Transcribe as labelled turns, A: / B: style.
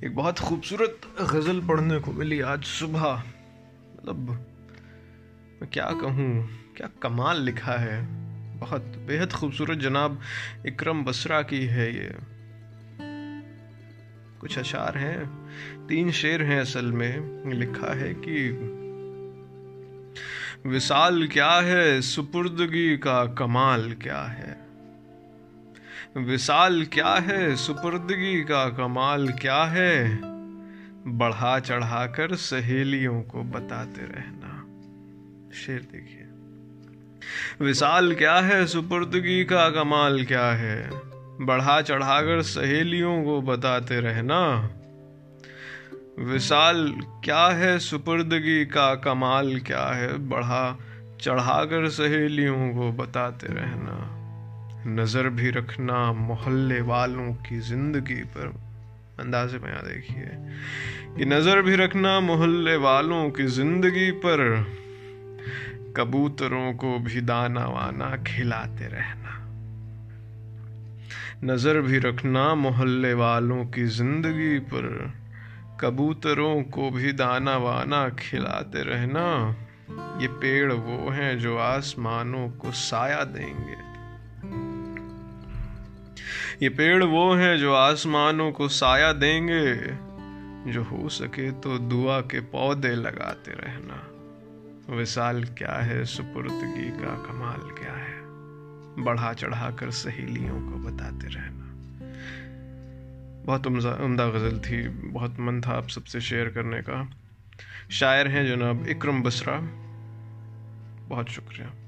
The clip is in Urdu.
A: ایک بہت خوبصورت غزل پڑھنے کو ملی آج صبح۔ مطلب میں کیا کہوں؟ کیا کمال لکھا ہے۔ بہت بےحد خوبصورت جناب اکرم بسرا کی ہے یہ۔ کچھ اشعار ہیں، تین شعر ہیں اصل میں۔ لکھا ہے کہ وصال کیا ہے، سپردگی کا کمال کیا ہے۔ وصال کیا ہے؟ سپردگی کا کمال کیا ہے؟ بڑھا چڑھا کر سہیلیوں کو بتاتے رہنا۔ شیر دیکھیے۔ وصال کیا ہے؟ سپردگی کا کمال کیا ہے؟ بڑھا چڑھا کر سہیلیوں کو بتاتے رہنا۔ وصال کیا ہے؟ سپردگی کا کمال کیا ہے؟ بڑھا چڑھا کر سہیلیوں کو بتاتے رہنا۔ نظر بھی رکھنا، محلے والوں کی زندگی پر انداز میں دیکھیے۔ کہ نظر بھی رکھنا، محلے والوں کی زندگی پر کبوتروں کو بھی دانا وانا کھلاتے رہنا۔ نظر بھی رکھنا، محلے والوں کی زندگی پر کبوتروں کو بھی دانا وانا کھلاتے رہنا۔ یہ پیڑ وہ ہیں جو آسمانوں کو سایہ دیں گے۔ یہ پیڑ وہ ہیں جو آسمانوں کو سایہ دیں گے۔ جو ہو سکے تو دعا کے پودے لگاتے رہنا۔ وصال کیا ہے؟ سپردگی کا کمال کیا ہے؟ بڑھا چڑھا کر سہیلیوں کو بتاتے رہنا۔ بہت عمدہ غزل تھی۔ بہت من تھا آپ سب سے شیئر کرنے کا۔ شاعر ہیں جناب اکرم بسرا۔ بہت شکریہ۔